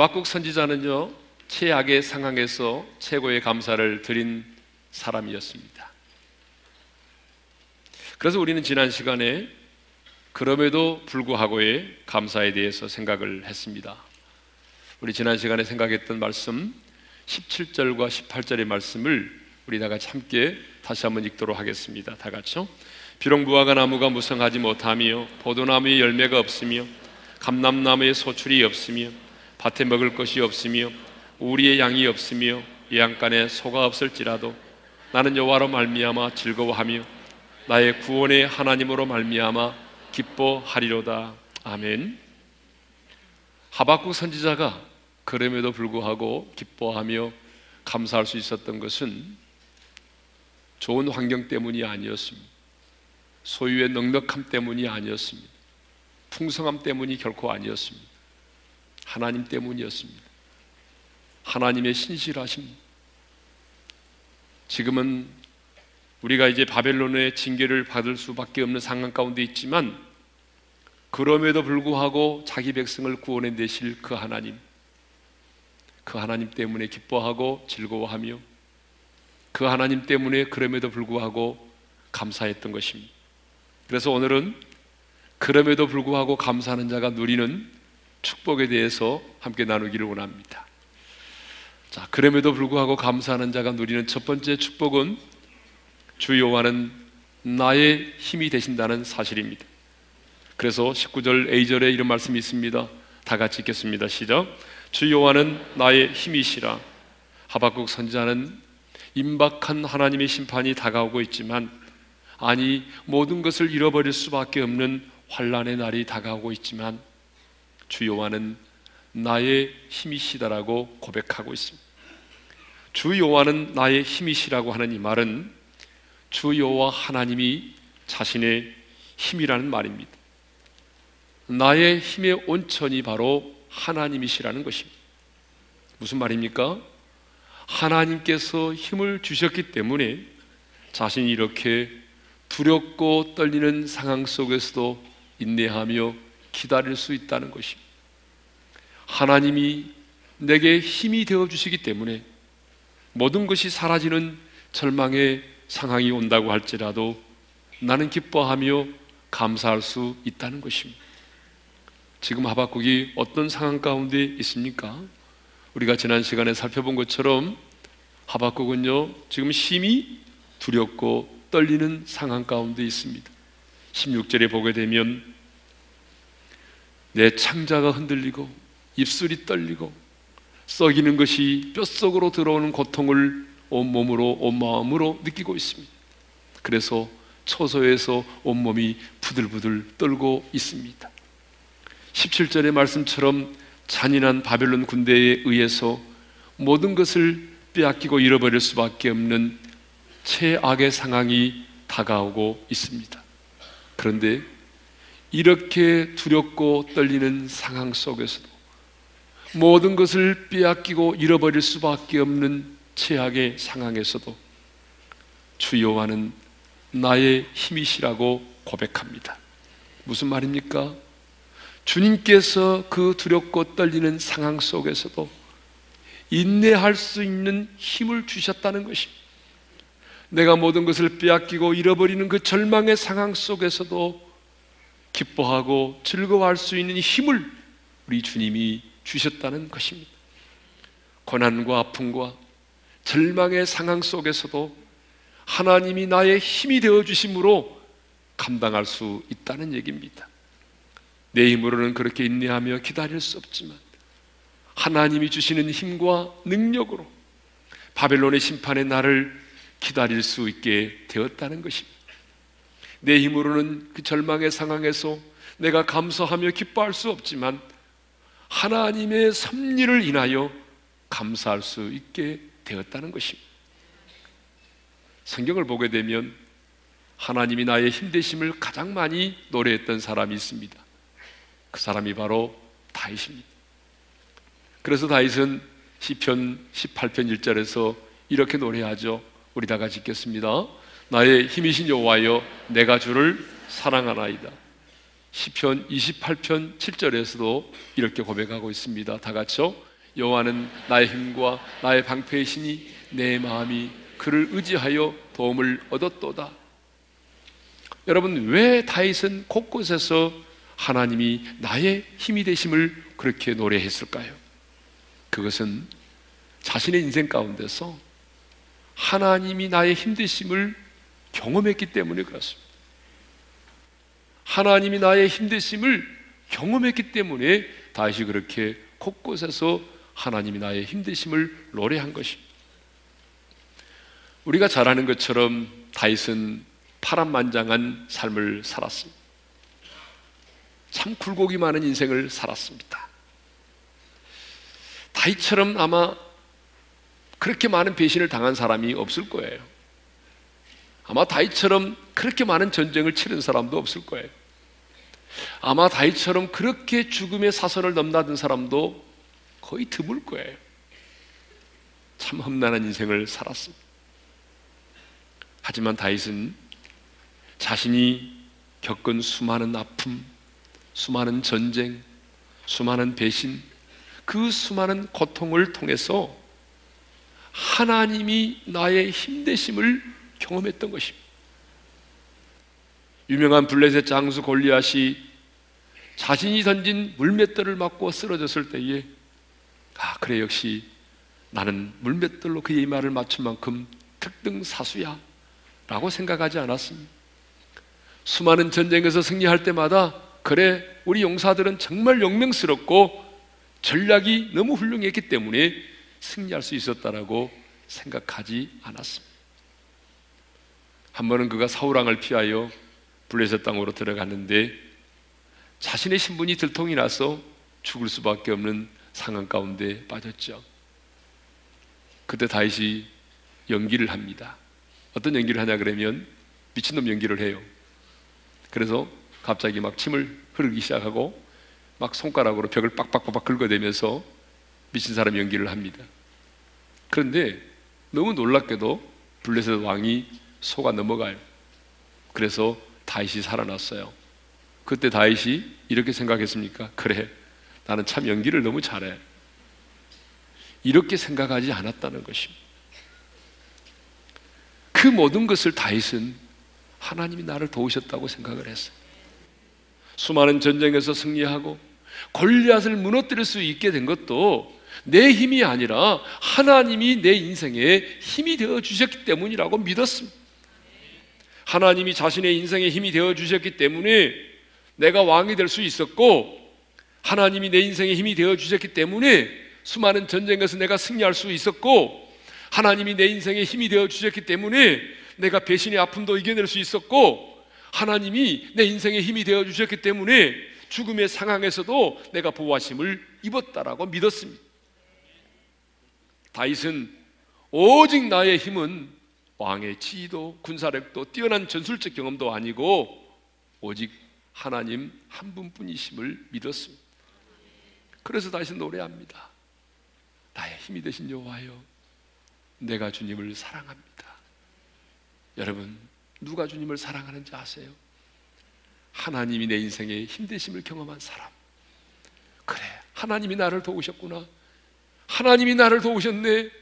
하박국 선지자는요 최악의 상황에서 최고의 감사를 드린 사람이었습니다. 그래서 우리는 지난 시간에 그럼에도 불구하고의 감사에 대해서 생각을 했습니다. 우리 지난 시간에 생각했던 말씀 17절과 18절의 말씀을 우리 다 같이 함께 다시 한번 읽도록 하겠습니다. 다 같이요. 비록 무화과 나무가 무성하지 못하며 포도나무에 열매가 없으며 감람나무에 소출이 없으며 밭에 먹을 것이 없으며 우리의 양이 없으며 양간에 소가 없을지라도 나는 여호와로 말미암아 즐거워하며 나의 구원의 하나님으로 말미암아 기뻐하리로다. 아멘. 하박국 선지자가 그럼에도 불구하고 기뻐하며 감사할 수 있었던 것은 좋은 환경 때문이 아니었습니다. 소유의 넉넉함 때문이 아니었습니다. 풍성함 때문이 결코 아니었습니다. 하나님 때문이었습니다. 하나님의 신실하심. 지금은 우리가 이제 바벨론의 징계를 받을 수밖에 없는 상황 가운데 있지만 그럼에도 불구하고 자기 백성을 구원해 내실 그 하나님, 그 하나님 때문에 기뻐하고 즐거워하며 그 하나님 때문에 그럼에도 불구하고 감사했던 것입니다. 그래서 오늘은 그럼에도 불구하고 감사하는 자가 누리는 축복에 대해서 함께 나누기를 원합니다. 자, 그럼에도 불구하고 감사하는 자가 누리는 첫 번째 축복은 주 여호와는 나의 힘이 되신다는 사실입니다. 그래서 19절 A절에 이런 말씀이 있습니다. 다 같이 읽겠습니다. 시작. 주 여호와는 나의 힘이시라. 하박국 선지자는 임박한 하나님의 심판이 다가오고 있지만 아니 모든 것을 잃어버릴 수밖에 없는 환란의 날이 다가오고 있지만 주 여호와는 나의 힘이시다라고 고백하고 있습니다. 주 여호와는 나의 힘이시라고 하는 이 말은 주 여호와 하나님이 자신의 힘이라는 말입니다. 나의 힘의 온천이 바로 하나님이시라는 것입니다. 무슨 말입니까? 하나님께서 힘을 주셨기 때문에 자신이 이렇게 두렵고 떨리는 상황 속에서도 인내하며 기다릴 수 있다는 것입니다. 하나님이 내게 힘이 되어 주시기 때문에 모든 것이 사라지는 절망의 상황이 온다고 할지라도 나는 기뻐하며 감사할 수 있다는 것입니다. 지금 하박국이 어떤 상황 가운데 있습니까? 우리가 지난 시간에 살펴본 것처럼 하박국은요, 지금 심히 두렵고 떨리는 상황 가운데 있습니다. 16절에 보게 되면 내 창자가 흔들리고 입술이 떨리고 썩이는 것이 뼛속으로 들어오는 고통을 온몸으로 온마음으로 느끼고 있습니다. 그래서 초소에서 온몸이 부들부들 떨고 있습니다. 17절의 말씀처럼 잔인한 바벨론 군대에 의해서 모든 것을 빼앗기고 잃어버릴 수밖에 없는 최악의 상황이 다가오고 있습니다. 그런데 이렇게 두렵고 떨리는 상황 속에서도 모든 것을 빼앗기고 잃어버릴 수밖에 없는 최악의 상황에서도 주 여호와는 나의 힘이시라고 고백합니다. 무슨 말입니까? 주님께서 그 두렵고 떨리는 상황 속에서도 인내할 수 있는 힘을 주셨다는 것입니다. 내가 모든 것을 빼앗기고 잃어버리는 그 절망의 상황 속에서도 기뻐하고 즐거워할 수 있는 힘을 우리 주님이 주셨다는 것입니다. 고난과 아픔과 절망의 상황 속에서도 하나님이 나의 힘이 되어 주심으로 감당할 수 있다는 얘기입니다. 내 힘으로는 그렇게 인내하며 기다릴 수 없지만 하나님이 주시는 힘과 능력으로 바벨론의 심판의 날을 기다릴 수 있게 되었다는 것입니다. 내 힘으로는 그 절망의 상황에서 내가 감사하며 기뻐할 수 없지만 하나님의 섭리를 인하여 감사할 수 있게 되었다는 것입니다. 성경을 보게 되면 하나님이 나의 힘되심을 가장 많이 노래했던 사람이 있습니다. 그 사람이 바로 다윗입니다. 그래서 다윗은 시편 18편 1절에서 이렇게 노래하죠. 우리 다 같이 읽겠습니다. 나의 힘이신 여호와여 내가 주를 사랑하나이다. 시편 28편 7절에서도 이렇게 고백하고 있습니다. 다 같이요. 여호와는 나의 힘과 나의 신이 내 마음이 그를 의지하여 도움을 얻었도다. 여러분 왜 다윗은 곳곳에서 하나님이 나의 힘이 되심을 그렇게 노래했을까요? 그것은 자신의 인생 가운데서 하나님이 나의 힘 되심을 경험했기 때문에 그렇습니다. 하나님이 나의 힘 되심을 경험했기 때문에 다시 그렇게 곳곳에서 하나님이 나의 힘 되심을 노래한 것입니다. 우리가 잘 아는 것처럼 다윗은 파란만장한 삶을 살았습니다. 참 굴곡이 많은 인생을 살았습니다. 다윗처럼 아마 그렇게 많은 배신을 당한 사람이 없을 거예요. 아마 다윗처럼 그렇게 많은 전쟁을 치른 사람도 없을 거예요. 아마 다윗처럼 그렇게 죽음의 사선을 넘나든 사람도 거의 드물 거예요. 참 험난한 인생을 살았습니다. 하지만 다윗은 자신이 겪은 수많은 아픔, 수많은 전쟁, 수많은 배신, 그 수많은 고통을 통해서 하나님이 나의 힘대심을 경험했던 것입니다. 유명한 블레셋 장수 골리앗이 자신이 던진 물맷돌을 맞고 쓰러졌을 때에 아 그래 역시 나는 물맷돌로 그의 말을 맞춘 만큼 특등 사수야 라고 생각하지 않았습니다. 수많은 전쟁에서 승리할 때마다 그래 우리 용사들은 정말 영명스럽고 전략이 너무 훌륭했기 때문에 승리할 수 있었다라고 생각하지 않았습니다. 한 번은 그가 사우랑을 피하여 블레셋 땅으로 들어갔는데 자신의 신분이 들통이 나서 죽을 수밖에 없는 상황 가운데 빠졌죠. 그때 다윗이 연기를 합니다. 어떤 연기를 하냐 그러면 미친놈 연기를 해요. 그래서 갑자기 막 침을 흐르기 시작하고 막 손가락으로 벽을 빡빡빡빡 긁어대면서 미친 사람 연기를 합니다. 그런데 너무 놀랍게도 블레셋 왕이 속아 넘어가요. 그래서 다윗이 살아났어요. 그때 다윗이 이렇게 생각했습니까? 그래, 나는 참 연기를 너무 잘해. 이렇게 생각하지 않았다는 것입니다. 그 모든 것을 다윗은 하나님이 나를 도우셨다고 생각을 했어요. 수많은 전쟁에서 승리하고 골리앗을 무너뜨릴 수 있게 된 것도 내 힘이 아니라 하나님이 내 인생에 힘이 되어 주셨기 때문이라고 믿었습니다. 하나님이 자신의 인생에 힘이 되어 주셨기 때문에 내가 왕이 될 수 있었고 하나님이 내 인생에 힘이 되어 주셨기 때문에 수많은 전쟁에서 내가 승리할 수 있었고 하나님이 내 인생에 힘이 되어 주셨기 때문에 내가 배신의 아픔도 이겨낼 수 있었고 하나님이 내 인생에 힘이 되어 주셨기 때문에 죽음의 상황에서도 내가 보호하심을 입었다라고 믿었습니다. 다윗은 오직 나의 힘은 왕의 지위도 군사력도 뛰어난 전술적 경험도 아니고 오직 하나님 한 분뿐이심을 믿었습니다. 그래서 다시 노래합니다. 나의 힘이 되신 여호와여, 내가 주님을 사랑합니다. 여러분 누가 주님을 사랑하는지 아세요? 하나님이 내 인생에 힘 되심을 경험한 사람. 그래, 하나님이 나를 도우셨구나. 하나님이 나를 도우셨네.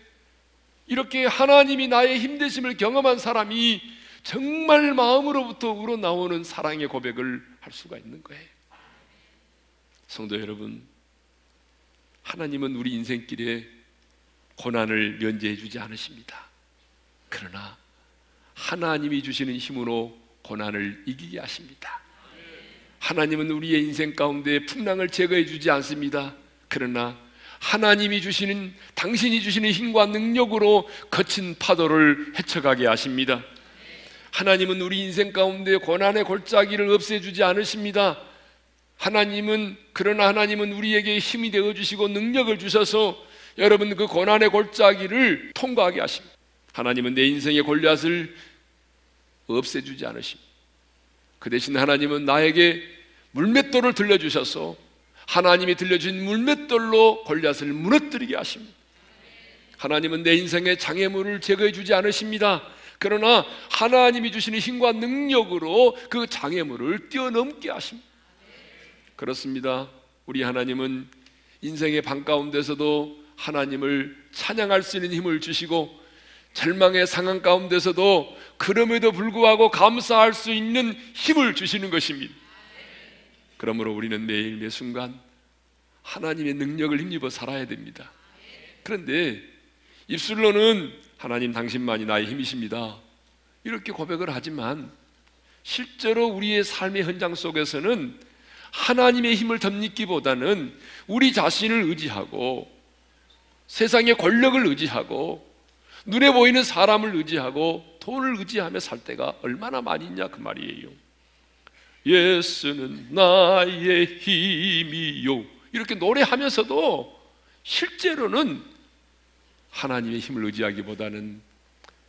이렇게 하나님이 나의 힘되심을 경험한 사람이 정말 마음으로부터 우러나오는 사랑의 고백을 할 수가 있는 거예요. 성도 여러분, 하나님은 우리 인생길에 고난을 면제해 주지 않으십니다. 그러나 하나님이 주시는 힘으로 고난을 이기게 하십니다. 하나님은 우리의 인생 가운데 풍랑을 제거해 주지 않습니다. 그러나 하나님이 주시는 당신이 주시는 힘과 능력으로 거친 파도를 헤쳐가게 하십니다. 하나님은 우리 인생 가운데 고난의 골짜기를 없애주지 않으십니다. 하나님은 그러나 하나님은 우리에게 힘이 되어 주시고 능력을 주셔서 여러분 그 고난의 골짜기를 통과하게 하십니다. 하나님은 내 인생의 골앗을 없애주지 않으십니다. 그 대신 하나님은 나에게 물맷돌을 들려주셔서 하나님이 들려준 물맷돌로 골앗을 무너뜨리게 하십니다. 하나님은 내 인생의 장애물을 제거해 주지 않으십니다. 그러나 하나님이 주시는 힘과 능력으로 그 장애물을 뛰어넘게 하십니다. 그렇습니다. 우리 하나님은 인생의 방 가운데서도 하나님을 찬양할 수 있는 힘을 주시고 절망의 상황 가운데서도 그럼에도 불구하고 감사할 수 있는 힘을 주시는 것입니다. 그러므로 우리는 매일 매 순간 하나님의 능력을 힘입어 살아야 됩니다. 그런데 입술로는 하나님 당신만이 나의 힘이십니다. 이렇게 고백을 하지만 실제로 우리의 삶의 현장 속에서는 하나님의 힘을 덧입기보다는 우리 자신을 의지하고 세상의 권력을 의지하고 눈에 보이는 사람을 의지하고 돈을 의지하며 살 때가 얼마나 많이 있냐 그 말이에요. 예수는 나의 힘이요. 이렇게 노래하면서도 실제로는 하나님의 힘을 의지하기보다는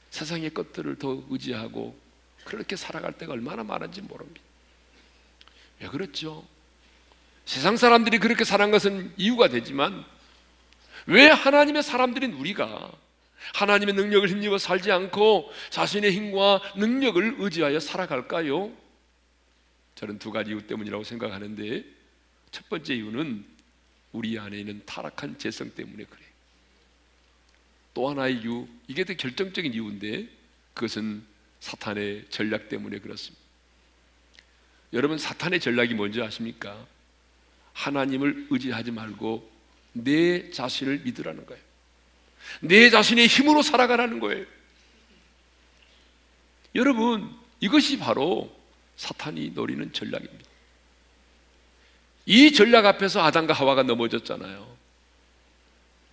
세상의 것들을 더 의지하고 그렇게 살아갈 때가 얼마나 많은지 모릅니다. 왜 그렇죠? 세상 사람들이 그렇게 사는 것은 이유가 되지만 왜 하나님의 사람들인 우리가 하나님의 능력을 힘입어 살지 않고 자신의 힘과 능력을 의지하여 살아갈까요? 저는 두 가지 이유 때문이라고 생각하는데 첫 번째 이유는 우리 안에 있는 타락한 재성 때문에 그래요. 또 하나의 이유, 이게 더 결정적인 이유인데 그것은 사탄의 전략 때문에 그렇습니다. 여러분 사탄의 전략이 뭔지 아십니까? 하나님을 의지하지 말고 내 자신을 믿으라는 거예요. 내 자신의 힘으로 살아가라는 거예요. 여러분, 이것이 바로 사탄이 노리는 전략입니다. 이 전략 앞에서 아담과 하와가 넘어졌잖아요.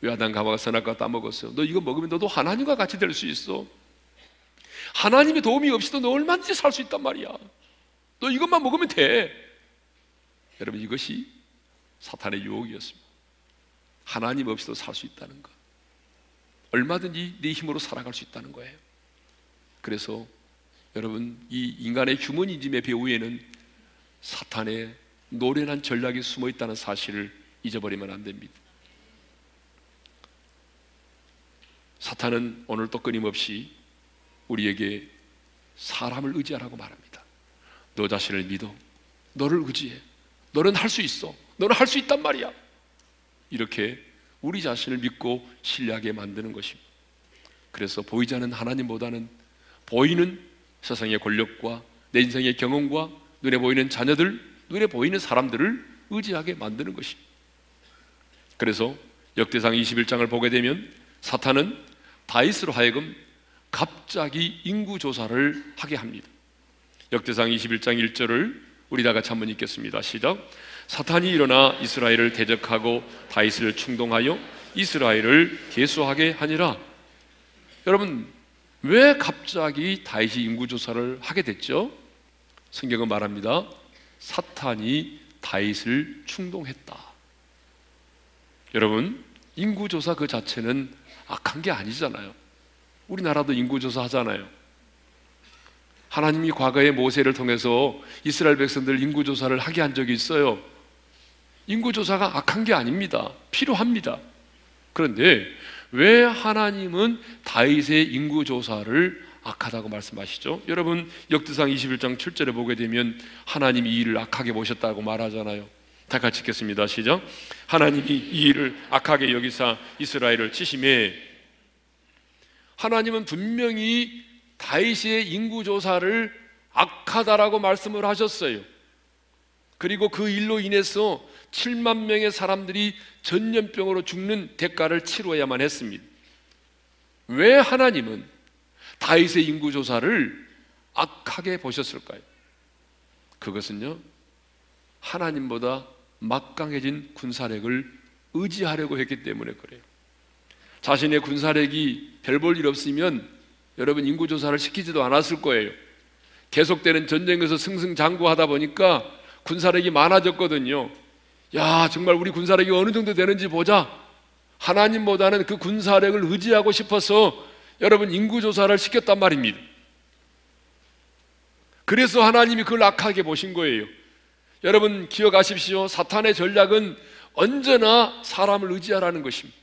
왜 아담과 하와가 선악과 따먹었어? 너 이거 먹으면 너도 하나님과 같이 될 수 있어. 하나님의 도움이 없이도 너 얼마든지 살 수 있단 말이야. 너 이것만 먹으면 돼. 여러분 이것이 사탄의 유혹이었습니다. 하나님 없이도 살 수 있다는 것. 얼마든지 네 힘으로 살아갈 수 있다는 거예요. 그래서 여러분 이 인간의 휴머니즘의 배후에는 사탄의 노련한 전략이 숨어 있다는 사실을 잊어버리면 안 됩니다. 사탄은 오늘도 끊임없이 우리에게 사람을 의지하라고 말합니다. 너 자신을 믿어. 너를 의지해. 너는 할 수 있어. 너는 할 수 있단 말이야. 이렇게 우리 자신을 믿고 신뢰하게 만드는 것입니다. 그래서 보이지 않는 하나님보다는 보이는 세상의 권력과 내 인생의 경험과 눈에 보이는 자녀들, 눈에 보이는 사람들을 의지하게 만드는 것입니다. 그래서 역대상 21장을 보게 되면 사탄은 다윗으로 하여금 갑자기 인구 조사를 하게 합니다. 역대상 21장 1절을 우리 다 같이 한번 읽겠습니다. 시작. 사탄이 일어나 이스라엘을 대적하고 다윗을 충동하여 이스라엘을 계수하게 하니라. 여러분 왜 갑자기 다윗이 인구 조사를 하게 됐죠? 성경은 말합니다. 사탄이 다윗을 충동했다. 여러분 인구 조사 그 자체는 악한 게 아니잖아요. 우리나라도 인구 조사 하잖아요. 하나님이 과거에 모세를 통해서 이스라엘 백성들 인구 조사를 하게 한 적이 있어요. 인구 조사가 악한 게 아닙니다. 필요합니다. 그런데 왜 하나님은 다윗의 인구 조사를 악하다고 말씀하시죠? 여러분 역대상 21장 7절에 보게 되면 하나님이 이 일을 악하게 보셨다고 말하잖아요. 다 같이 읽겠습니다. 시작. 하나님이 이 일을 악하게 여기사 이스라엘을 치심에 하나님은 분명히 다윗의 인구 조사를 악하다라고 말씀을 하셨어요. 그리고 그 일로 인해서 7만 명의 사람들이 전염병으로 죽는 대가를 치러야만 했습니다. 왜 하나님은 다윗의 인구 조사를 악하게 보셨을까요? 그것은요. 하나님보다 막강해진 군사력을 의지하려고 했기 때문에 그래요. 자신의 군사력이 별 볼 일 없으면 여러분 인구 조사를 시키지도 않았을 거예요. 계속되는 전쟁에서 승승장구하다 보니까 군사력이 많아졌거든요. 야, 정말 우리 군사력이 어느 정도 되는지 보자. 하나님보다는 그 군사력을 의지하고 싶어서 여러분 인구조사를 시켰단 말입니다. 그래서 하나님이 그걸 악하게 보신 거예요. 여러분 기억하십시오. 사탄의 전략은 언제나 사람을 의지하라는 것입니다.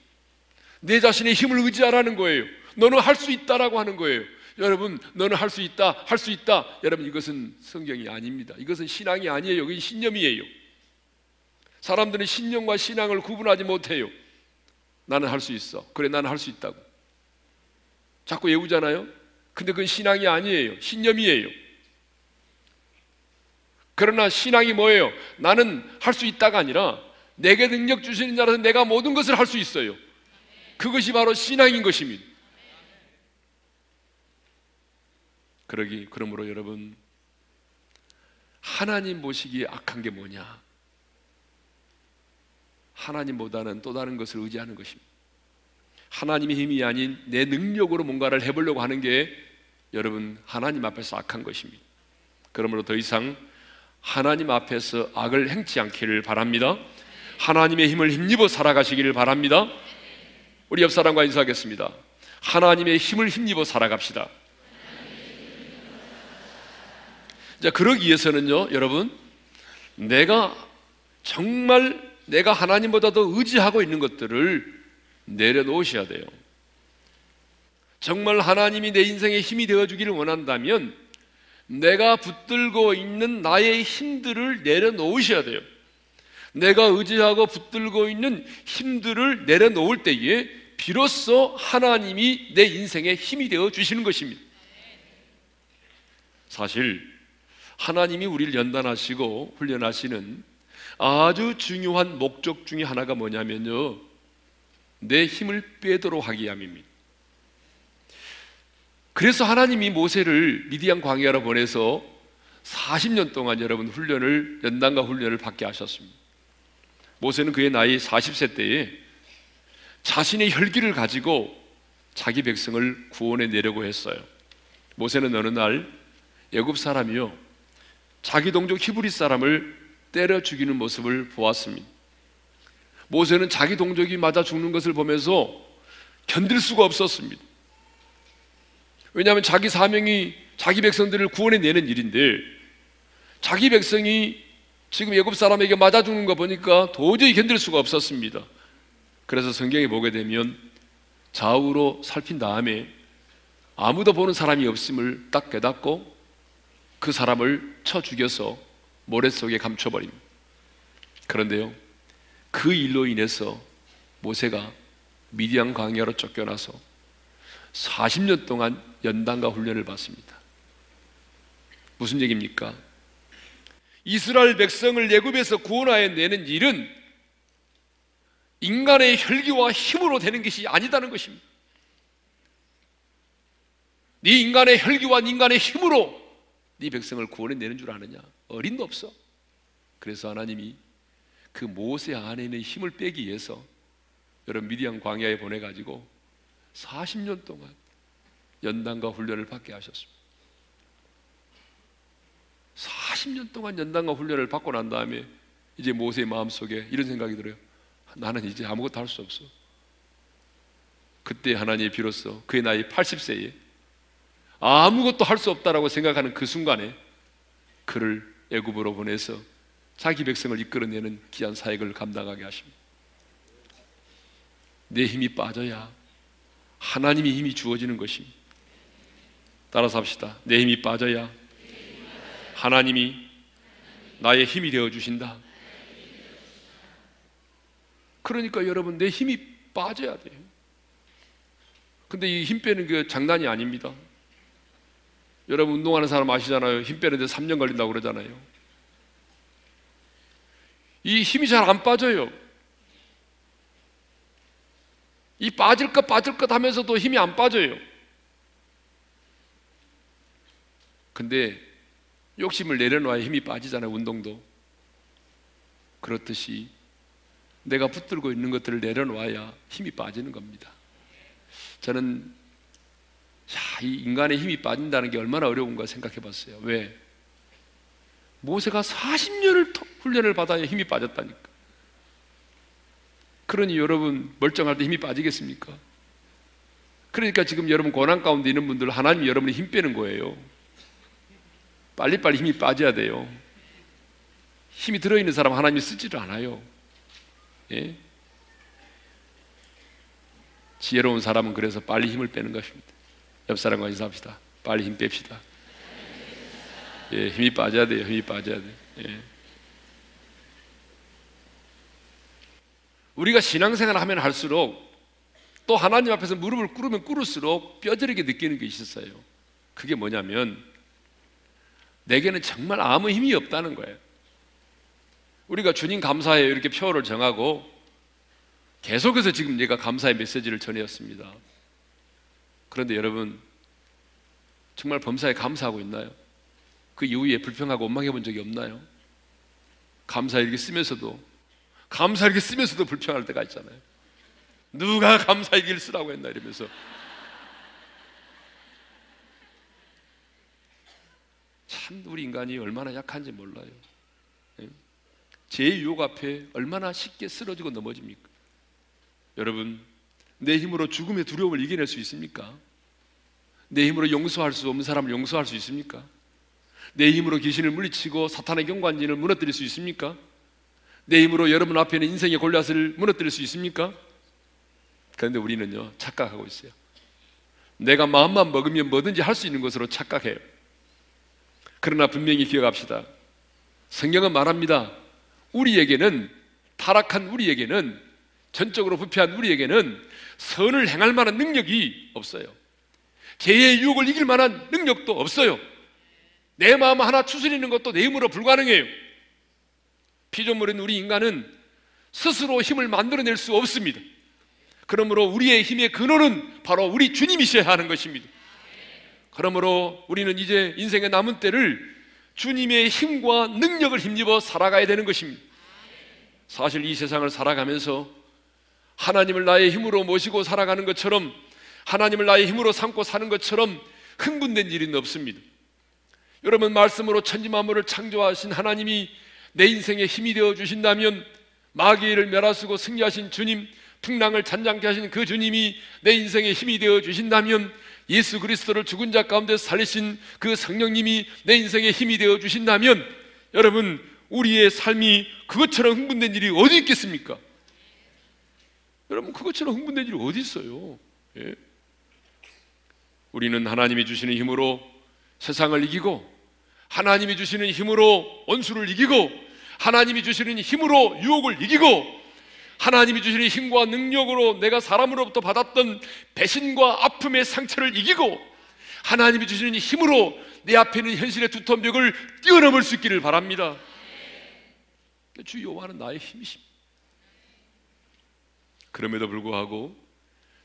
내 자신의 힘을 의지하라는 거예요. 너는 할 수 있다라고 하는 거예요. 여러분, 너는 할 수 있다, 할 수 있다. 여러분, 이것은 성경이 아닙니다. 이것은 신앙이 아니에요. 이건 신념이에요. 사람들은 신념과 신앙을 구분하지 못해요. 나는 할 수 있어. 그래, 나는 할 수 있다고. 자꾸 외우잖아요. 근데 그건 신앙이 아니에요. 신념이에요. 그러나 신앙이 뭐예요? 나는 할 수 있다가 아니라 내게 능력 주시는 자라서 내가 모든 것을 할 수 있어요. 그것이 바로 신앙인 것입니다. 그러기 그러므로 여러분 하나님 모시기에 악한 게 뭐냐? 하나님보다는 또 다른 것을 의지하는 것입니다. 하나님의 힘이 아닌 내 능력으로 뭔가를 해보려고 하는 게 여러분 하나님 앞에서 악한 것입니다. 그러므로 더 이상 하나님 앞에서 악을 행치 않기를 바랍니다. 하나님의 힘을 힘입어 살아가시기를 바랍니다. 우리 옆 사람과 인사하겠습니다. 하나님의 힘을 힘입어 살아갑시다. 자, 그러기 위해서는요, 여러분, 내가 정말 내가 하나님보다 더 의지하고 있는 것들을 내려놓으셔야 돼요. 정말 하나님이 내 인생에 힘이 되어주기를 원한다면 내가 붙들고 있는 나의 힘들을 내려놓으셔야 돼요. 내가 의지하고 붙들고 있는 힘들을 내려놓을 때에 비로소 하나님이 내 인생에 힘이 되어 주시는 것입니다. 사실 하나님이 우리를 연단하시고 훈련하시는 아주 중요한 목적 중에 하나가 뭐냐면요. 내 힘을 빼도록 하기 위함입니다. 그래서 하나님이 모세를 미디안 광야로 보내서 40년 동안 여러분 훈련을 연단과 훈련을 받게 하셨습니다. 모세는 그의 나이 40세 때에 자신의 혈기를 가지고 자기 백성을 구원해 내려고 했어요. 모세는 어느 날 애굽 사람이요 자기 동족 히브리 사람을 때려 죽이는 모습을 보았습니다. 모세는 자기 동족이 맞아 죽는 것을 보면서 견딜 수가 없었습니다. 왜냐하면 자기 사명이 자기 백성들을 구원해 내는 일인데 자기 백성이 지금 예굽 사람에게 맞아 죽는 거 보니까 도저히 견딜 수가 없었습니다. 그래서 성경에 보게 되면 좌우로 살핀 다음에 아무도 보는 사람이 없음을 딱 깨닫고 그 사람을 쳐 죽여서 모래 속에 감춰버립니다. 그런데요, 그 일로 인해서 모세가 미디안 광야로 쫓겨나서 40년 동안 연단과 훈련을 받습니다. 무슨 얘기입니까? 이스라엘 백성을 예굽에서 구원하여 내는 일은 인간의 혈기와 힘으로 되는 것이 아니다는 것입니다. 네 인간의 혈기와 인간의 힘으로 네 백성을 구원해 내는 줄 아느냐? 어린도 없어. 그래서 하나님이 그 모세 안에 있는 힘을 빼기 위해서 여러분 미디안 광야에 보내 가지고 40년 동안 연단과 훈련을 받게 하셨습니다. 40년 동안 연단과 훈련을 받고 난 다음에 이제 모세의 마음속에 이런 생각이 들어요. 나는 이제 아무것도 할 수 없어. 그때 하나님이 비로소 그의 나이 80세에 아무것도 할 수 없다라고 생각하는 그 순간에 그를 애굽으로 보내서 자기 백성을 이끌어내는 귀한 사역을 감당하게 하십니다. 내 힘이 빠져야 하나님의 힘이 주어지는 것입니다. 따라서 합시다. 내 힘이 빠져야 하나님이 나의 힘이 되어 주신다. 그러니까 여러분 내 힘이 빠져야 돼요. 근데 이 힘 빼는 게 장난이 아닙니다. 여러분 운동하는 사람 아시잖아요. 힘 빼는데 3년 걸린다고 그러잖아요. 이 힘이 잘 안 빠져요. 이 빠질 것 빠질 것 하면서도 힘이 안 빠져요. 근데 욕심을 내려놔야 힘이 빠지잖아요, 운동도. 그렇듯이 내가 붙들고 있는 것들을 내려놔야 힘이 빠지는 겁니다. 저는 야, 이 인간의 힘이 빠진다는 게 얼마나 어려운가 생각해 봤어요. 왜? 모세가 40년을 훈련을 받아야 힘이 빠졌다니까. 그러니 여러분 멀쩡할 때 힘이 빠지겠습니까? 그러니까 지금 여러분 고난 가운데 있는 분들 하나님이 여러분이 힘 빼는 거예요. 빨리빨리 힘이 빠져야 돼요. 힘이 들어있는 사람 하나님이 쓰지를 않아요. 예? 지혜로운 사람은 그래서 빨리 힘을 빼는 것입니다. 옆 사람과 인사합시다. 빨리 힘 뺍시다. 예, 힘이 빠져야 돼요. 힘이 빠져야 돼. 예. 우리가 신앙생활 하면 할수록 또 하나님 앞에서 무릎을 꿇으면 꿇을수록 뼈저리게 느끼는 게 있었어요. 그게 뭐냐면 내게는 정말 아무 힘이 없다는 거예요. 우리가 주님 감사해요 이렇게 표를 정하고 계속해서 지금 내가 감사의 메시지를 전해왔습니다. 그런데 여러분 정말 범사에 감사하고 있나요? 그 이후에 불평하고 원망해 본 적이 없나요? 감사 이렇게 쓰면서도 감사 이렇게 쓰면서도 불평할 때가 있잖아요. 누가 감사 일기를 쓰라고 했나 이러면서 참 우리 인간이 얼마나 약한지 몰라요. 예? 제 유혹 앞에 얼마나 쉽게 쓰러지고 넘어집니까? 여러분, 내 힘으로 죽음의 두려움을 이겨낼 수 있습니까? 내 힘으로 용서할 수 없는 사람을 용서할 수 있습니까? 내 힘으로 귀신을 물리치고 사탄의 경관진을 무너뜨릴 수 있습니까? 내 힘으로 여러분 앞에 있는 인생의 골리앗을 무너뜨릴 수 있습니까? 그런데 우리는요 착각하고 있어요. 내가 마음만 먹으면 뭐든지 할 수 있는 것으로 착각해요. 그러나 분명히 기억합시다. 성경은 말합니다. 우리에게는 타락한 우리에게는 전적으로 부패한 우리에게는 선을 행할 만한 능력이 없어요. 죄의 유혹을 이길 만한 능력도 없어요. 내 마음 하나 추스리는 것도 내 힘으로 불가능해요. 피조물인 우리 인간은 스스로 힘을 만들어낼 수 없습니다. 그러므로 우리의 힘의 근원은 바로 우리 주님이셔야 하는 것입니다. 그러므로 우리는 이제 인생의 남은 때를 주님의 힘과 능력을 힘입어 살아가야 되는 것입니다. 사실 이 세상을 살아가면서 하나님을 나의 힘으로 모시고 살아가는 것처럼 하나님을 나의 힘으로 삼고 사는 것처럼 흥분된 일은 없습니다. 여러분 말씀으로 천지 만물을 창조하신 하나님이 내 인생에 힘이 되어 주신다면 마귀를 멸하시고 승리하신 주님, 풍랑을 잔잔케 하신 그 주님이 내 인생에 힘이 되어 주신다면 예수 그리스도를 죽은 자 가운데 살리신 그 성령님이 내 인생에 힘이 되어 주신다면 여러분 우리의 삶이 그것처럼 흥분된 일이 어디 있겠습니까? 여러분 그것처럼 흥분된 일이 어디 있어요? 예? 우리는 하나님이 주시는 힘으로 세상을 이기고 하나님이 주시는 힘으로 원수를 이기고 하나님이 주시는 힘으로 유혹을 이기고 하나님이 주시는 힘과 능력으로 내가 사람으로부터 받았던 배신과 아픔의 상처를 이기고 하나님이 주시는 힘으로 내 앞에 있는 현실의 두터운 벽을 뛰어넘을 수 있기를 바랍니다. 주 여호와는 나의 힘이십니다. 그럼에도 불구하고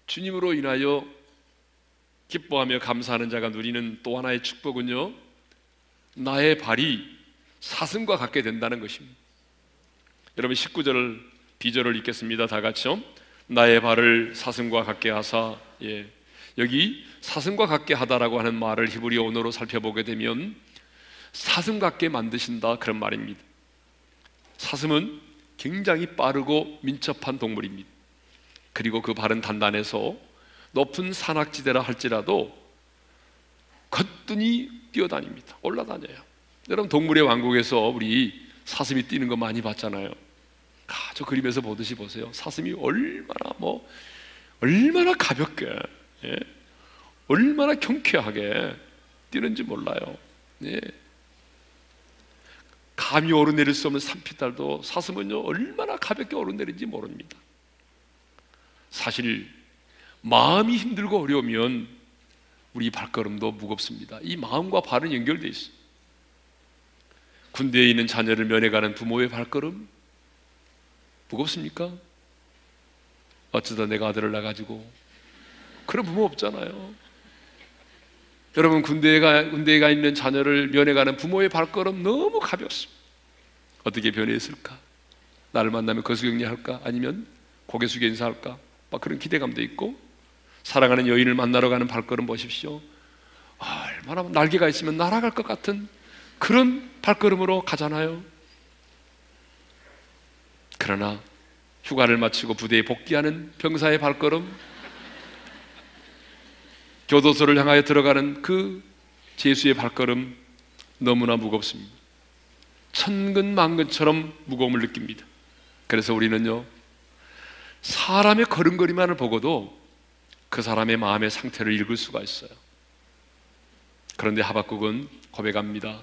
주님으로 인하여 기뻐하며 감사하는 자가 누리는 또 하나의 축복은요. 나의 발이 사슴과 같게 된다는 것입니다. 여러분 19절 비절을 읽겠습니다. 다 같이요. 나의 발을 사슴과 같게 하사 예. 여기 사슴과 같게 하다라고 하는 말을 히브리어 언어로 살펴보게 되면 사슴 같게 만드신다 그런 말입니다. 사슴은 굉장히 빠르고 민첩한 동물입니다. 그리고 그 발은 단단해서 높은 산악지대라 할지라도 거뜬히 뛰어다닙니다. 올라다녀요. 여러분 동물의 왕국에서 우리 사슴이 뛰는 거 많이 봤잖아요. 아주 그림에서 보듯이 보세요. 사슴이 얼마나 뭐 얼마나 가볍게 예? 얼마나 경쾌하게 뛰는지 몰라요. 예. 감히 오르내릴 수 없는 산피달도 사슴은요 얼마나 가볍게 오르내린지 모릅니다. 사실 마음이 힘들고 어려우면 우리 발걸음도 무겁습니다. 이 마음과 발은 연결되어 있어요. 군대에 있는 자녀를 면회가는 부모의 발걸음 무겁습니까? 어쩌다 내가 아들을 낳아가지고 그런 부모 없잖아요. 여러분 군대에 가, 군대에 가 있는 자녀를 면회가는 부모의 발걸음 너무 가볍습니다. 어떻게 변했을까? 나를 만나면 거수격리할까? 아니면 고개 숙여 인사할까? 막 그런 기대감도 있고 사랑하는 여인을 만나러 가는 발걸음 보십시오. 아, 얼마나 날개가 있으면 날아갈 것 같은 그런 발걸음으로 가잖아요. 그러나 휴가를 마치고 부대에 복귀하는 병사의 발걸음, 교도소를 향하여 들어가는 그 제수의 발걸음 너무나 무겁습니다. 천근만근처럼 무거움을 느낍니다. 그래서 우리는요, 사람의 걸음걸이만을 보고도 그 사람의 마음의 상태를 읽을 수가 있어요. 그런데 하박국은 고백합니다.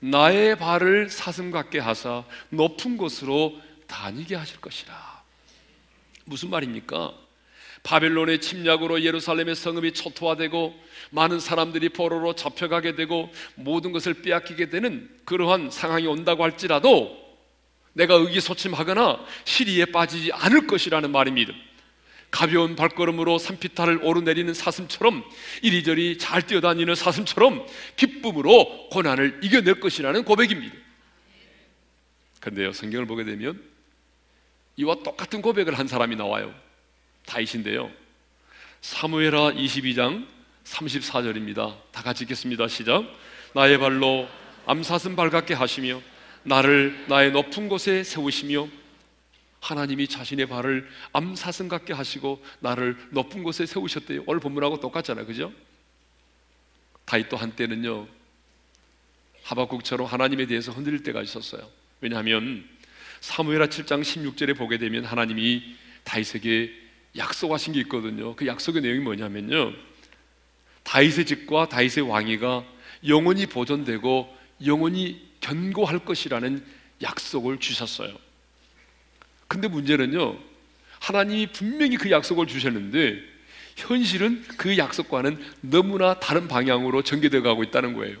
나의 발을 사슴 같게 하사 높은 곳으로 다니게 하실 것이라. 무슨 말입니까? 바벨론의 침략으로 예루살렘의 성읍이 초토화되고 많은 사람들이 포로로 잡혀가게 되고 모든 것을 빼앗기게 되는 그러한 상황이 온다고 할지라도 내가 의기소침하거나 시리에 빠지지 않을 것이라는 말입니다. 가벼운 발걸음으로 산피탈을 오르내리는 사슴처럼 이리저리 잘 뛰어다니는 사슴처럼 기쁨으로 고난을 이겨낼 것이라는 고백입니다. 그런데요, 성경을 보게 되면 이와 똑같은 고백을 한 사람이 나와요. 다윗인데요. 사무엘하 22장 34절입니다. 다 같이 읽겠습니다. 시작. 나의 발로 암사슴 발같게 하시며 나를 나의 높은 곳에 세우시며 하나님이 자신의 발을 암사슴 같게 하시고 나를 높은 곳에 세우셨대요. 오늘 본문하고 똑같잖아요. 그죠? 다윗도 한때는요. 하박국처럼 하나님에 대해서 흔들릴 때가 있었어요. 왜냐하면 사무엘하 7장 16절에 보게 되면 하나님이 다윗에게 약속하신 게 있거든요. 그 약속의 내용이 뭐냐면요. 다윗의 집과 다윗의 왕위가 영원히 보존되고 영원히 견고할 것이라는 약속을 주셨어요. 근데 문제는요. 하나님이 분명히 그 약속을 주셨는데 현실은 그 약속과는 너무나 다른 방향으로 전개되어 가고 있다는 거예요.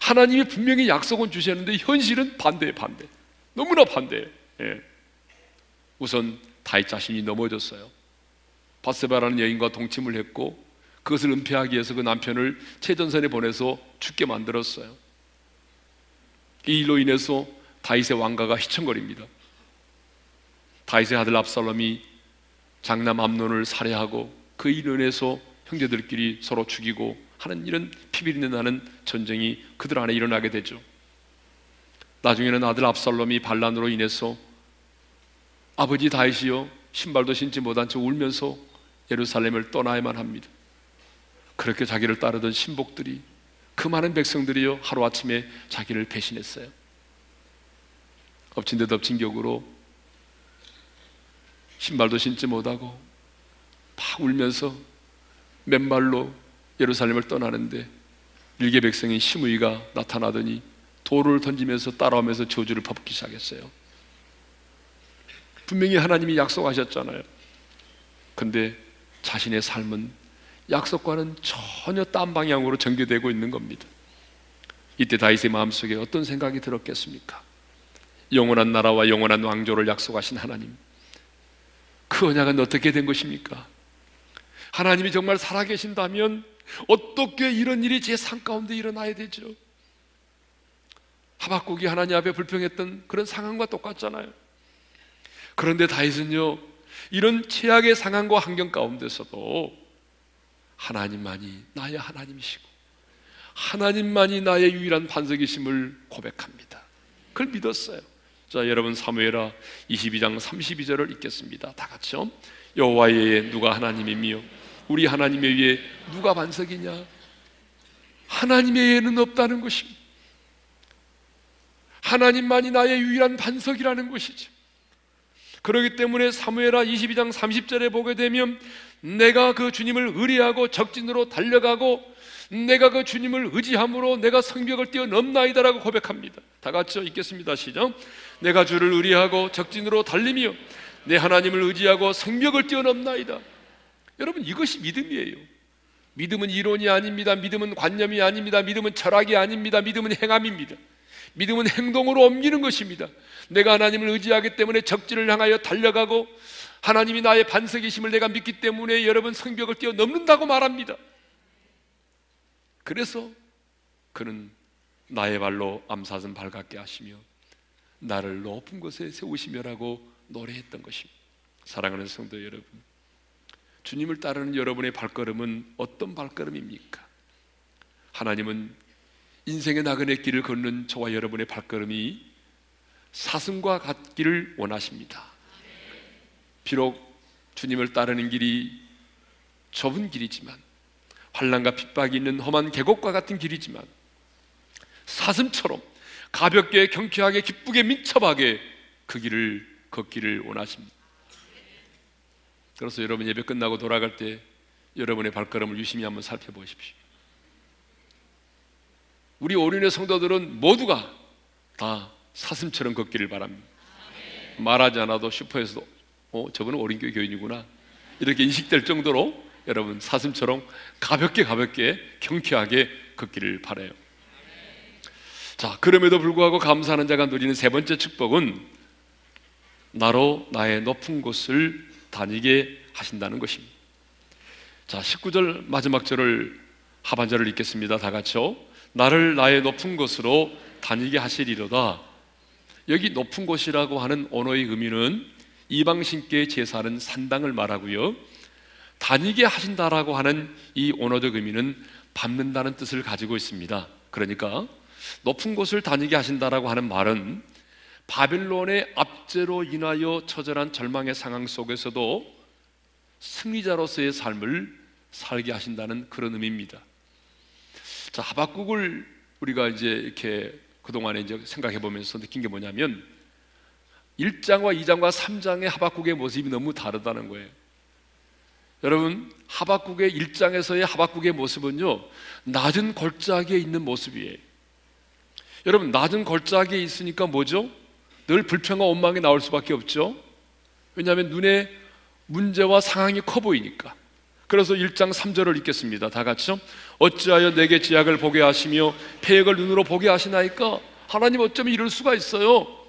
하나님이 분명히 약속은 주셨는데 현실은 반대에 반대. 너무나 반대예요. 예. 우선 다윗 자신이 넘어졌어요. 바세바라는 여인과 동침을 했고 그것을 은폐하기 위해서 그 남편을 최전선에 보내서 죽게 만들었어요. 이 일로 인해서 다윗의 왕가가 휘청거립니다. 다윗의 아들 압살롬이 장남 암논을 살해하고 그 일로 인해서 형제들끼리 서로 죽이고 하는 이런 피비린내 나는 전쟁이 그들 안에 일어나게 되죠. 나중에는 아들 압살롬이 반란으로 인해서 아버지 다윗이요 신발도 신지 못한 채 울면서 예루살렘을 떠나야만 합니다. 그렇게 자기를 따르던 신복들이 그 많은 백성들이요 하루아침에 자기를 배신했어요. 엎친 데 덮친 격으로 신발도 신지 못하고 막 울면서 맨발로 예루살렘을 떠나는데 일개 백성인 시므이가 나타나더니 돌을 던지면서 따라오면서 저주를 퍼붓기 시작했어요. 분명히 하나님이 약속하셨잖아요. 근데 자신의 삶은 약속과는 전혀 딴 방향으로 전개되고 있는 겁니다. 이때 다윗의 마음속에 어떤 생각이 들었겠습니까? 영원한 나라와 영원한 왕조를 약속하신 하나님. 그 언약은 어떻게 된 것입니까? 하나님이 정말 살아계신다면 어떻게 이런 일이 제 삶 가운데 일어나야 되죠? 하박국이 하나님 앞에 불평했던 그런 상황과 똑같잖아요. 그런데 다윗은요, 이런 최악의 상황과 환경 가운데서도 하나님만이 나의 하나님이시고 하나님만이 나의 유일한 반석이심을 고백합니다. 그걸 믿었어요. 자, 여러분 사무엘하 22장 32절을 읽겠습니다. 다 같이요. 여호와의 누가 하나님이며 우리 하나님의 위에 누가 반석이냐? 하나님의 외에는 없다는 것입니다. 하나님만이 나의 유일한 반석이라는 것이죠. 그렇기 때문에 사무엘하 22장 30절에 보게 되면 내가 그 주님을 의리하고 적진으로 달려가고 내가 그 주님을 의지함으로 내가 성벽을 뛰어넘나이다라고 고백합니다. 다 같이 읽겠습니다. 시작. 내가 주를 의리하고 적진으로 달리며 내 하나님을 의지하고 성벽을 뛰어넘나이다. 여러분 이것이 믿음이에요. 믿음은 이론이 아닙니다. 믿음은 관념이 아닙니다. 믿음은 철학이 아닙니다. 믿음은 행함입니다. 믿음은 행동으로 옮기는 것입니다. 내가 하나님을 의지하기 때문에 적진을 향하여 달려가고 하나님이 나의 반석이심을 내가 믿기 때문에 여러분 성벽을 뛰어넘는다고 말합니다. 그래서 그는 나의 발로 암사슴 발같게 하시며 나를 높은 곳에 세우시며라고 노래했던 것입니다. 사랑하는 성도 여러분, 주님을 따르는 여러분의 발걸음은 어떤 발걸음입니까? 하나님은 인생의 나그네 길을 걷는 저와 여러분의 발걸음이 사슴과 같기를 원하십니다. 비록 주님을 따르는 길이 좁은 길이지만 환란과 핍박이 있는 험한 계곡과 같은 길이지만 사슴처럼 가볍게 경쾌하게 기쁘게 민첩하게 그 길을 걷기를 원하십니다. 그래서 여러분 예배 끝나고 돌아갈 때 여러분의 발걸음을 유심히 한번 살펴보십시오. 우리 오륜의 성도들은 모두가 다 사슴처럼 걷기를 바랍니다. 말하지 않아도 슈퍼에서도 어, 저분은 어린교 교인이구나. 이렇게 인식될 정도로 여러분 사슴처럼 가볍게 가볍게 경쾌하게 걷기를 바래요. 자, 그럼에도 불구하고 감사하는 자가 누리는 세 번째 축복은 나로 나의 높은 곳을 다니게 하신다는 것입니다. 자, 19절 마지막 절을 하반절을 읽겠습니다. 다 같이요. 나를 나의 높은 곳으로 다니게 하시리로다. 여기 높은 곳이라고 하는 언어의 의미는 이방신께 제사하는 산당을 말하고요. 다니게 하신다라고 하는 이 언어적 의미는 밟는다는 뜻을 가지고 있습니다. 그러니까 높은 곳을 다니게 하신다라고 하는 말은 바빌론의 압제로 인하여 처절한 절망의 상황 속에서도 승리자로서의 삶을 살게 하신다는 그런 의미입니다. 자, 하박국을 우리가 이제 이렇게 그동안에 이제 생각해 보면서 느낀 게 뭐냐면 1장과 2장과 3장의 하박국의 모습이 너무 다르다는 거예요. 여러분, 하박국의 1장에서의 하박국의 모습은요, 낮은 골짜기에 있는 모습이에요. 여러분, 낮은 골짜기에 있으니까 뭐죠? 늘 불평과 원망이 나올 수밖에 없죠. 왜냐하면 눈에 문제와 상황이 커 보이니까. 그래서 1장 3절을 읽겠습니다. 다 같이요. 어찌하여 내게 지약을 보게 하시며 폐역을 눈으로 보게 하시나이까? 하나님 어쩌면 이럴 수가 있어요.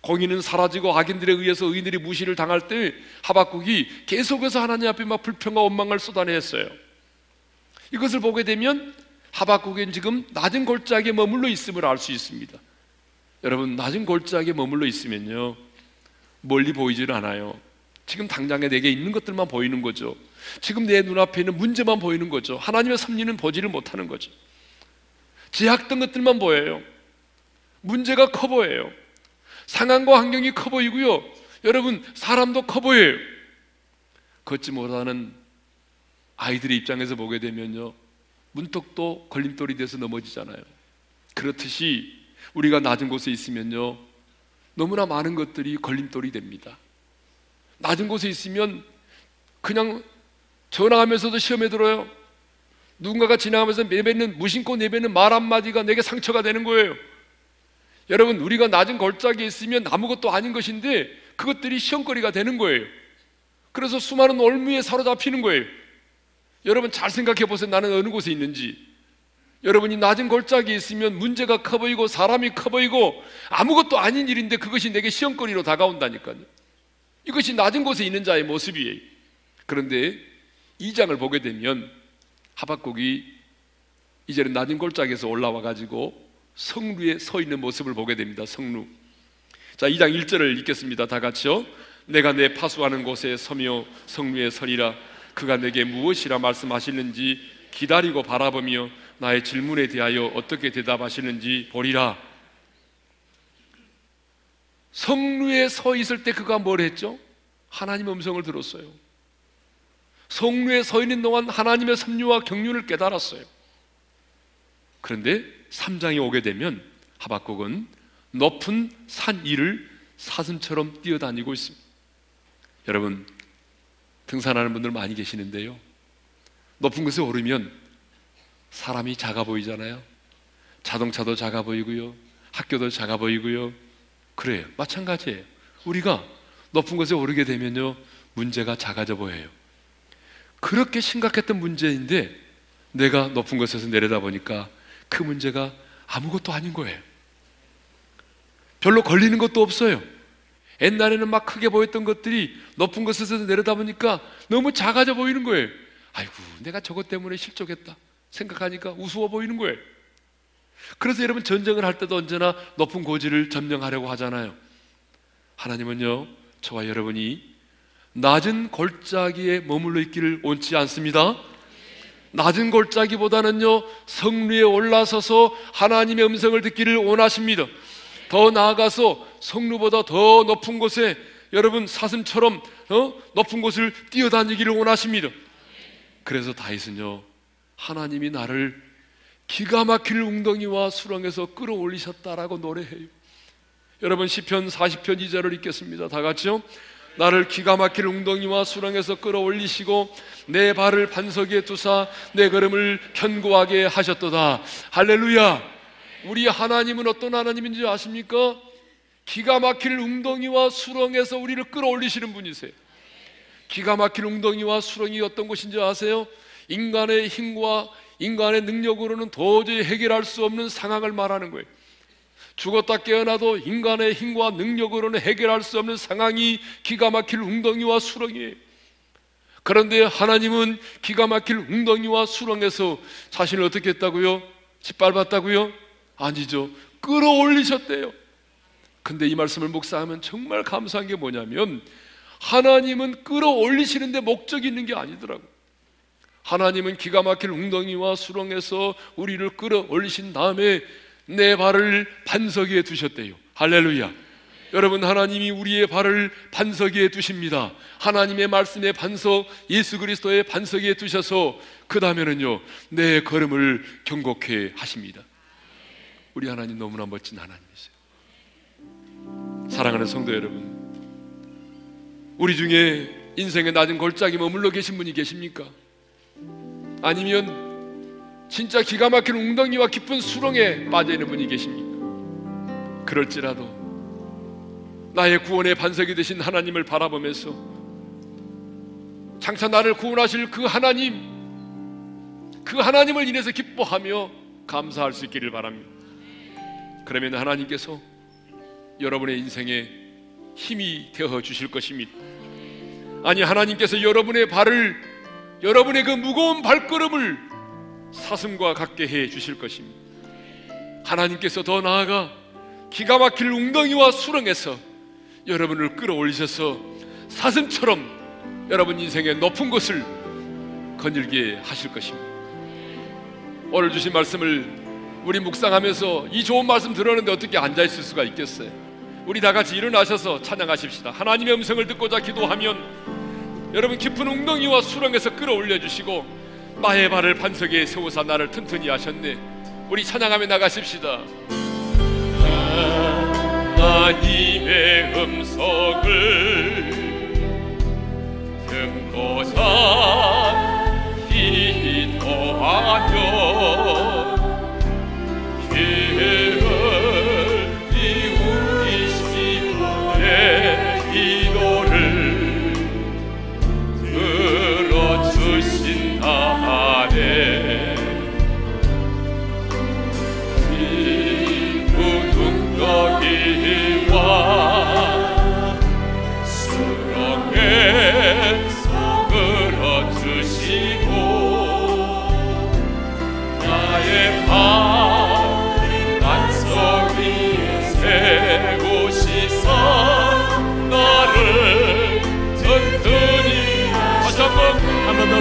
공의는 사라지고 악인들에 의해서 의인들이 무시를 당할 때 하박국이 계속해서 하나님 앞에 막 불평과 원망을 쏟아냈어요. 이것을 보게 되면 하박국은 지금 낮은 골짜기에 머물러 있음을 알 수 있습니다. 여러분 낮은 골짜기에 머물러 있으면요 멀리 보이질 않아요. 지금 당장에 내게 있는 것들만 보이는 거죠. 지금 내 눈앞에 있는 문제만 보이는 거죠. 하나님의 섭리는 보지를 못하는 거죠. 제약된 것들만 보여요. 문제가 커 보여요. 상황과 환경이 커 보이고요. 여러분 사람도 커 보여요. 걷지 못하는 아이들의 입장에서 보게 되면요. 문턱도 걸림돌이 돼서 넘어지잖아요. 그렇듯이 우리가 낮은 곳에 있으면요. 너무나 많은 것들이 걸림돌이 됩니다. 낮은 곳에 있으면 그냥 전화하면서도 시험에 들어요. 누군가가 지나가면서 내뱉는 무심코 내뱉는 말 한마디가 내게 상처가 되는 거예요. 여러분 우리가 낮은 골짜기에 있으면 아무것도 아닌 것인데 그것들이 시험거리가 되는 거예요. 그래서 수많은 올무에 사로잡히는 거예요. 여러분 잘 생각해 보세요. 나는 어느 곳에 있는지. 여러분이 낮은 골짜기에 있으면 문제가 커 보이고 사람이 커 보이고 아무것도 아닌 일인데 그것이 내게 시험거리로 다가온다니까요. 이것이 낮은 곳에 있는 자의 모습이에요. 그런데 이 장을 보게 되면 하박국이 이제는 낮은 골짜기에서 올라와 가지고 성루에 서 있는 모습을 보게 됩니다. 성루. 자, 2장 1절을 읽겠습니다. 다 같이요. 내가 내 파수하는 곳에 서며 성루에 서리라. 그가 내게 무엇이라 말씀하시는지 기다리고 바라보며 나의 질문에 대하여 어떻게 대답하시는지 보리라. 성루에 서 있을 때 그가 뭘 했죠? 하나님 음성을 들었어요. 성루에 서 있는 동안 하나님의 섭리와 경륜을 깨달았어요. 그런데 3장에 오게 되면 하박국은 높은 산 위를 사슴처럼 뛰어다니고 있습니다. 여러분, 등산하는 분들 많이 계시는데요. 높은 곳에 오르면 사람이 작아 보이잖아요. 자동차도 작아 보이고요. 학교도 작아 보이고요. 그래요. 마찬가지예요. 우리가 높은 곳에 오르게 되면요. 문제가 작아져 보여요. 그렇게 심각했던 문제인데 내가 높은 곳에서 내려다 보니까 그 문제가 아무것도 아닌 거예요. 별로 걸리는 것도 없어요. 옛날에는 막 크게 보였던 것들이 높은 곳에서 내려다 보니까 너무 작아져 보이는 거예요. 아이고, 내가 저것 때문에 실족했다. 생각하니까 우스워 보이는 거예요. 그래서 여러분 전쟁을 할 때도 언제나 높은 고지를 점령하려고 하잖아요. 하나님은요, 저와 여러분이 낮은 골짜기에 머물러 있기를 원치 않습니다. 낮은 골짜기보다는요, 성리에 올라서서 하나님의 음성을 듣기를 원하십니다. 더 나아가서 성루보다 더 높은 곳에 여러분 사슴처럼 어? 높은 곳을 뛰어다니기를 원하십니다. 그래서 다윗은요, 하나님이 나를 기가 막힐 웅덩이와 수렁에서 끌어올리셨다라고 노래해요. 여러분 시편 40편 2절을 읽겠습니다. 다 같이요. 나를 기가 막힐 웅덩이와 수렁에서 끌어올리시고 내 발을 반석 에 두사 내 걸음을 견고하게 하셨도다. 할렐루야. 우리 하나님은 어떤 하나님인지 아십니까? 기가 막힐 웅덩이와 수렁에서 우리를 끌어올리시는 분이세요. 기가 막힐 웅덩이와 수렁이 어떤 것인지 아세요? 인간의 힘과 인간의 능력으로는 도저히 해결할 수 없는 상황을 말하는 거예요. 죽었다 깨어나도 인간의 힘과 능력으로는 해결할 수 없는 상황이 기가 막힐 웅덩이와 수렁이에요. 그런데 하나님은 기가 막힐 웅덩이와 수렁에서 자신을 어떻게 했다고요? 짓밟았다고요? 아니죠. 끌어올리셨대요. 근데 이 말씀을 묵상하면 정말 감사한 게 뭐냐면 하나님은 끌어올리시는데 목적이 있는 게 아니더라고. 하나님은 기가 막힐 웅덩이와 수렁에서 우리를 끌어올리신 다음에 내 발을 반석 위에 두셨대요. 할렐루야. 여러분 하나님이 우리의 발을 반석 위에 두십니다. 하나님의 말씀의 반석 예수 그리스도의 반석 위에 두셔서 그 다음에는요 내 걸음을 경곡해 하십니다. 우리 하나님 너무나 멋진 하나님이세요. 사랑하는 성도 여러분, 우리 중에 인생의 낮은 골짜기 머물러 계신 분이 계십니까? 아니면 진짜 기가 막힌 웅덩이와 깊은 수렁에 빠져 있는 분이 계십니까? 그럴지라도 나의 구원의 반석이 되신 하나님을 바라보면서 장차 나를 구원하실 그 하나님, 그 하나님을 인해서 기뻐하며 감사할 수 있기를 바랍니다. 그러면 하나님께서 여러분의 인생에 힘이 되어 주실 것입니다. 아니 하나님께서 여러분의 발을 여러분의 그 무거운 발걸음을 사슴과 같게 해 주실 것입니다. 하나님께서 더 나아가 기가 막힐 웅덩이와 수렁에서 여러분을 끌어올리셔서 사슴처럼 여러분 인생의 높은 곳을 거닐게 하실 것입니다. 오늘 주신 말씀을 우리 묵상하면서 이 좋은 말씀 들었는데 어떻게 앉아 있을 수가 있겠어요? 우리 다 같이 일어나셔서 찬양하십시다. 하나님의 음성을 듣고자 기도하면 여러분 깊은 웅덩이와 수렁에서 끌어올려 주시고 나의 발을 반석에 세우사 나를 튼튼히 하셨네. 우리 찬양하며 나가십시다. 하나님의 음성을 듣고자 기도하며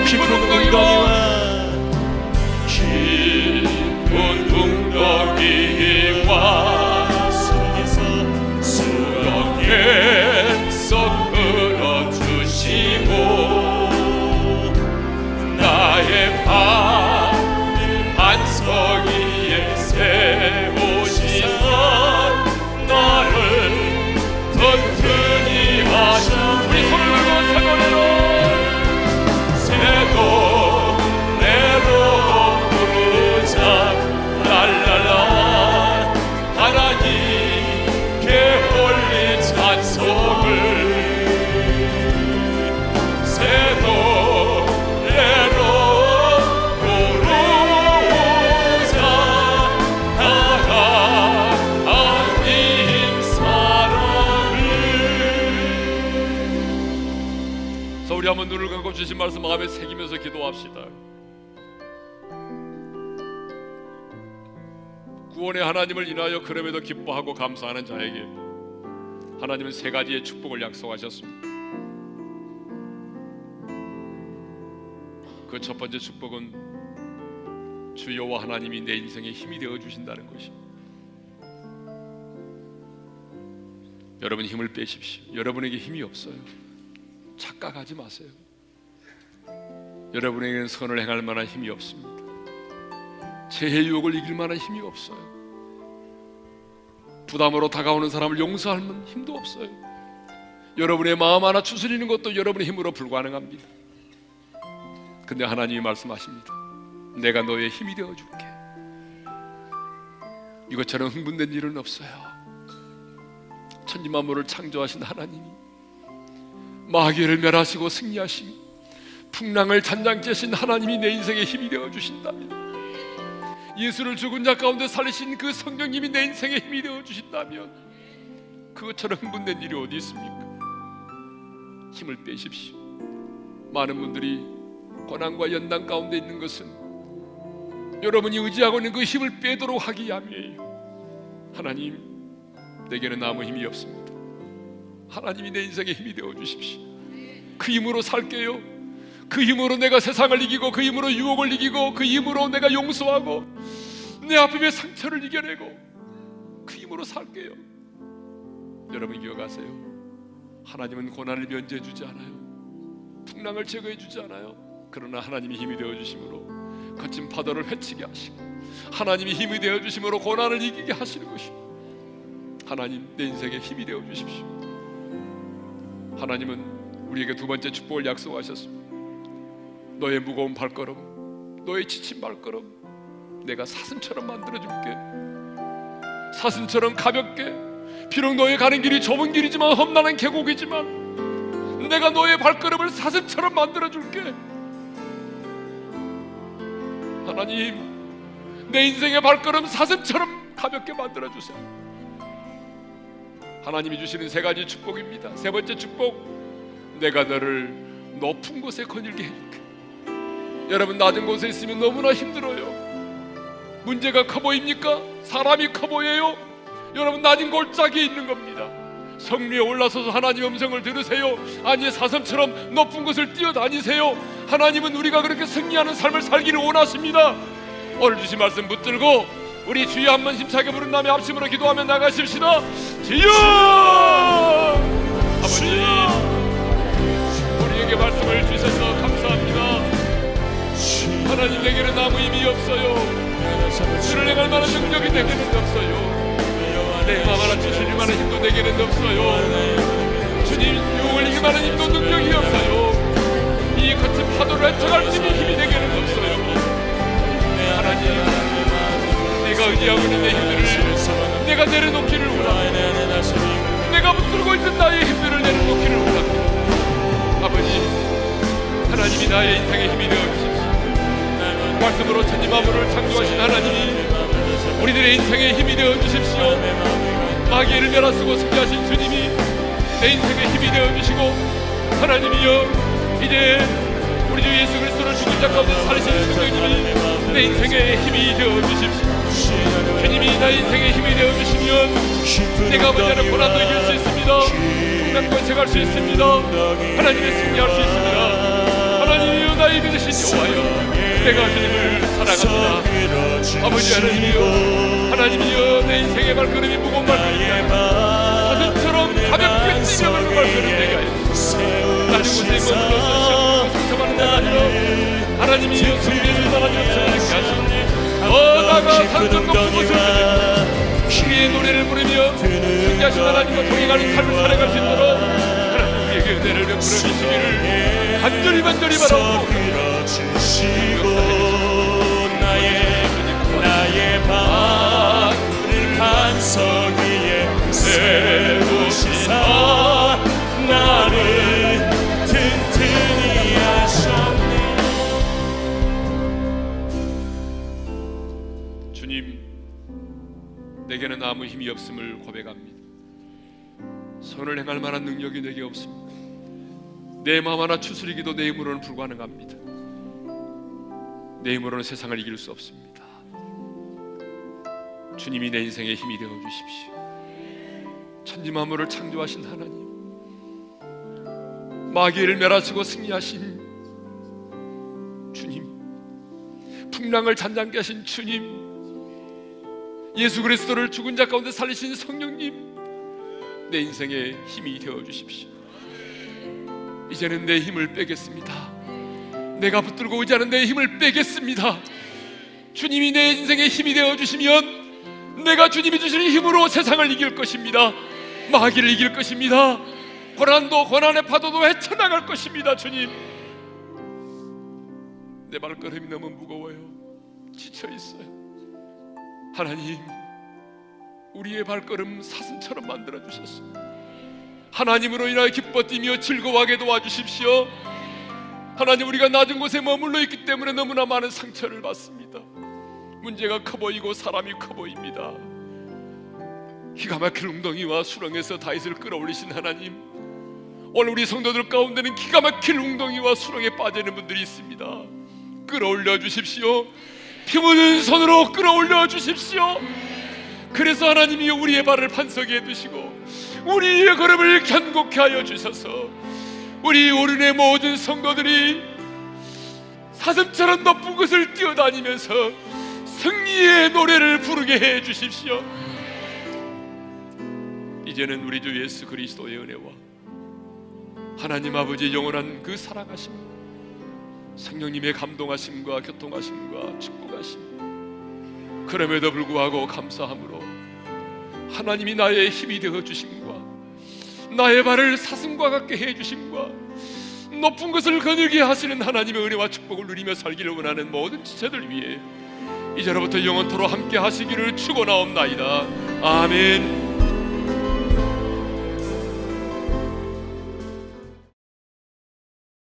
깊은 웅 자 우리 한번 눈을 감고 주신 말씀 마음에 새기면서 기도합시다. 구원의 하나님을 인하여 그럼에도 기뻐하고 감사하는 자에게 하나님은 세 가지의 축복을 약속하셨습니다. 그 첫 번째 축복은 주여와 하나님이 내 인생에 힘이 되어 주신다는 것입니다. 여러분 힘을 빼십시오. 여러분에게 힘이 없어요. 착각하지 마세요. 여러분에게는 선을 행할 만한 힘이 없습니다. 재해 유혹을 이길 만한 힘이 없어요. 부담으로 다가오는 사람을 용서할 힘도 없어요. 여러분의 마음 하나 추스리는 것도 여러분의 힘으로 불가능합니다. 근데 하나님이 말씀하십니다. 내가 너의 힘이 되어 줄게. 이것처럼 흥분된 일은 없어요. 천지 만물을 창조하신 하나님이 마귀를 멸하시고 승리하시고 풍랑을 잔잔케 하신 하나님이 내 인생의 힘이 되어 주신다면 예수를 죽은 자 가운데 살리신 그 성령님이 내 인생의 힘이 되어 주신다면 그것처럼 흥분된 일이 어디 있습니까? 힘을 빼십시오. 많은 분들이 고난과 연단 가운데 있는 것은 여러분이 의지하고 있는 그 힘을 빼도록 하기 위함이에요. 하나님, 내게는 아무 힘이 없습니다. 하나님이 내 인생의 힘이 되어 주십시오. 그 힘으로 살게요. 그 힘으로 내가 세상을 이기고 그 힘으로 유혹을 이기고 그 힘으로 내가 용서하고 내 아픔의 상처를 이겨내고 그 힘으로 살게요. 여러분 기억하세요. 하나님은 고난을 면제해 주지 않아요. 풍랑을 제거해 주지 않아요. 그러나 하나님이 힘이 되어 주심으로 거친 파도를 헤치게 하시고 하나님이 힘이 되어 주심으로 고난을 이기게 하시는 것이고 하나님 내 인생에 힘이 되어 주십시오. 하나님은 우리에게 두 번째 축복을 약속하셨습니다. 너의 무거운 발걸음, 너의 지친 발걸음, 내가 사슴처럼 만들어 줄게. 사슴처럼 가볍게. 비록 너의 가는 길이 좁은 길이지만 험난한 계곡이지만 내가 너의 발걸음을 사슴처럼 만들어 줄게. 하나님, 내 인생의 발걸음 사슴처럼 가볍게 만들어 주세요. 하나님이 주시는 세 가지 축복입니다. 세 번째 축복, 내가 너를 높은 곳에 거닐게 해줄게. 여러분 낮은 곳에 있으면 너무나 힘들어요. 문제가 커 보입니까? 사람이 커 보여요? 여러분 낮은 골짜기에 있는 겁니다. 성리에 올라서서 하나님 음성을 들으세요. 아니 사슴처럼 높은 곳을 뛰어다니세요. 하나님은 우리가 그렇게 승리하는 삶을 살기를 원하십니다. 오늘 주신 말씀 붙들고 우리 주여 한번 힘차게 부른 다음에 합심으로 기도하며 나가십시다. 주여! 아버지 우리에게 말씀을 주셔서 감사합니다. 하나님 내게는 아무 힘이 없어요. 주를 행할 만한 능력이 내게는 없어요. 내 마음 하나 주실 만한 힘도 내게는 없어요. 주님 유혹을 이길 만한 힘도 능력이 없어요. 이 거친 파도를 헤쳐갈 수 있는 힘이 내게는 없어요. 하나님 내가 의지하고 있는 내 힘들을 내가 내려놓기를 원합니다. 내가 붙들고 있는 나의 힘들을 내려놓기를 원합니다. 아버지 하나님이 나의 인생의 힘이 되어 주십시오. 말씀으로 천지 만물을 창조하신 하나님이 우리들의 인생의 힘이 되어 주십시오. 마귀를 멸하시고 승리하신 주님이 내 인생의 힘이 되어 주시고 하나님이여 이제 우리 주 예수 그리스도를 죽은 자 가운데 살리신 성령님이 내 인생의 힘이 되어 주십시오. 주님이 나의 인생의 힘이 되어 주시면 내가 먼저는 고난도 이길 수 있습니다. 제갈 수 있습니다. 하나님의 승리할 수 있습니다. 하나님이여 나의 믿으신 여호와여 내가 주님을 사랑합니다. 아버지 하나님이여 하나님이여 내 인생의 발걸음이 무거운 발걸음이다. 사슴처럼 가볍게 뛰어가는 발걸음 내게 하여 주시옵소서. 낮은 곳에 머물러서 시험하고 상처받는 자 아니라 하나님이여 승리를 하나님 역사하게 하시옵소서. 더 나아가 곳을 누립니다. 주의 노래를 부르며 승리하신 하나님과 동행하는 삶을 살아갈 수 있도록 하나님 우리에게 은혜를 베풀어 주시기를 간절히 간절히 바라옵고 나의 나의 발을 반석 위에 세우시사 아무 힘이 없음을 고백합니다. 선을 행할 만한 능력이 내게 없습니다. 내 마음 하나 추스리기도 내 힘으로는 불가능합니다. 내 힘으로는 세상을 이길 수 없습니다. 주님이 내 인생의 힘이 되어 주십시오. 천지 만물을 창조하신 하나님, 마귀를 멸하시고 승리하신 주님, 풍랑을 잔잔케 하신 주님, 예수 그리스도를 죽은 자 가운데 살리신 성령님 내 인생의 힘이 되어 주십시오. 이제는 내 힘을 빼겠습니다. 내가 붙들고 의지하는 내 힘을 빼겠습니다. 주님이 내 인생의 힘이 되어 주시면 내가 주님이 주시는 힘으로 세상을 이길 것입니다. 마귀를 이길 것입니다. 고난도 고난의 파도도 헤쳐나갈 것입니다. 주님. 내 발걸음이 너무 무거워요. 지쳐 있어요. 하나님, 우리의 발걸음 사슴처럼 만들어 주셨소. 하나님으로 인하여 기뻐 뛰며 즐거워하게 도와주십시오. 하나님 우리가 낮은 곳에 머물러 있기 때문에 너무나 많은 상처를 받습니다. 문제가 커 보이고 사람이 커 보입니다. 기가 막힐 웅덩이와 수렁에서 다윗을 끌어올리신 하나님 오늘 우리 성도들 가운데는 기가 막힐 웅덩이와 수렁에 빠지는 분들이 있습니다. 끌어올려 주십시오. 피 묻은 손으로 끌어올려 주십시오. 그래서 하나님이 우리의 발을 반석에 두시고 우리의 걸음을 견고케 하여 주셔서 우리 오른의 모든 성도들이 사슴처럼 높은 곳을 뛰어다니면서 승리의 노래를 부르게 해 주십시오. 이제는 우리 주 예수 그리스도의 은혜와 하나님 아버지 영원한 그 사랑하심, 성령님의 감동하심과 교통하심과 축복하심, 그럼에도 불구하고 감사함으로 하나님이 나의 힘이 되어 주심과 나의 발을 사슴과 같게 해 주심과 높은 것을 거닐게 하시는 하나님의 은혜와 축복을 누리며 살기를 원하는 모든 지체들 위해 이제로부터 영원토로 함께 하시기를 축원하옵나이다. 아멘.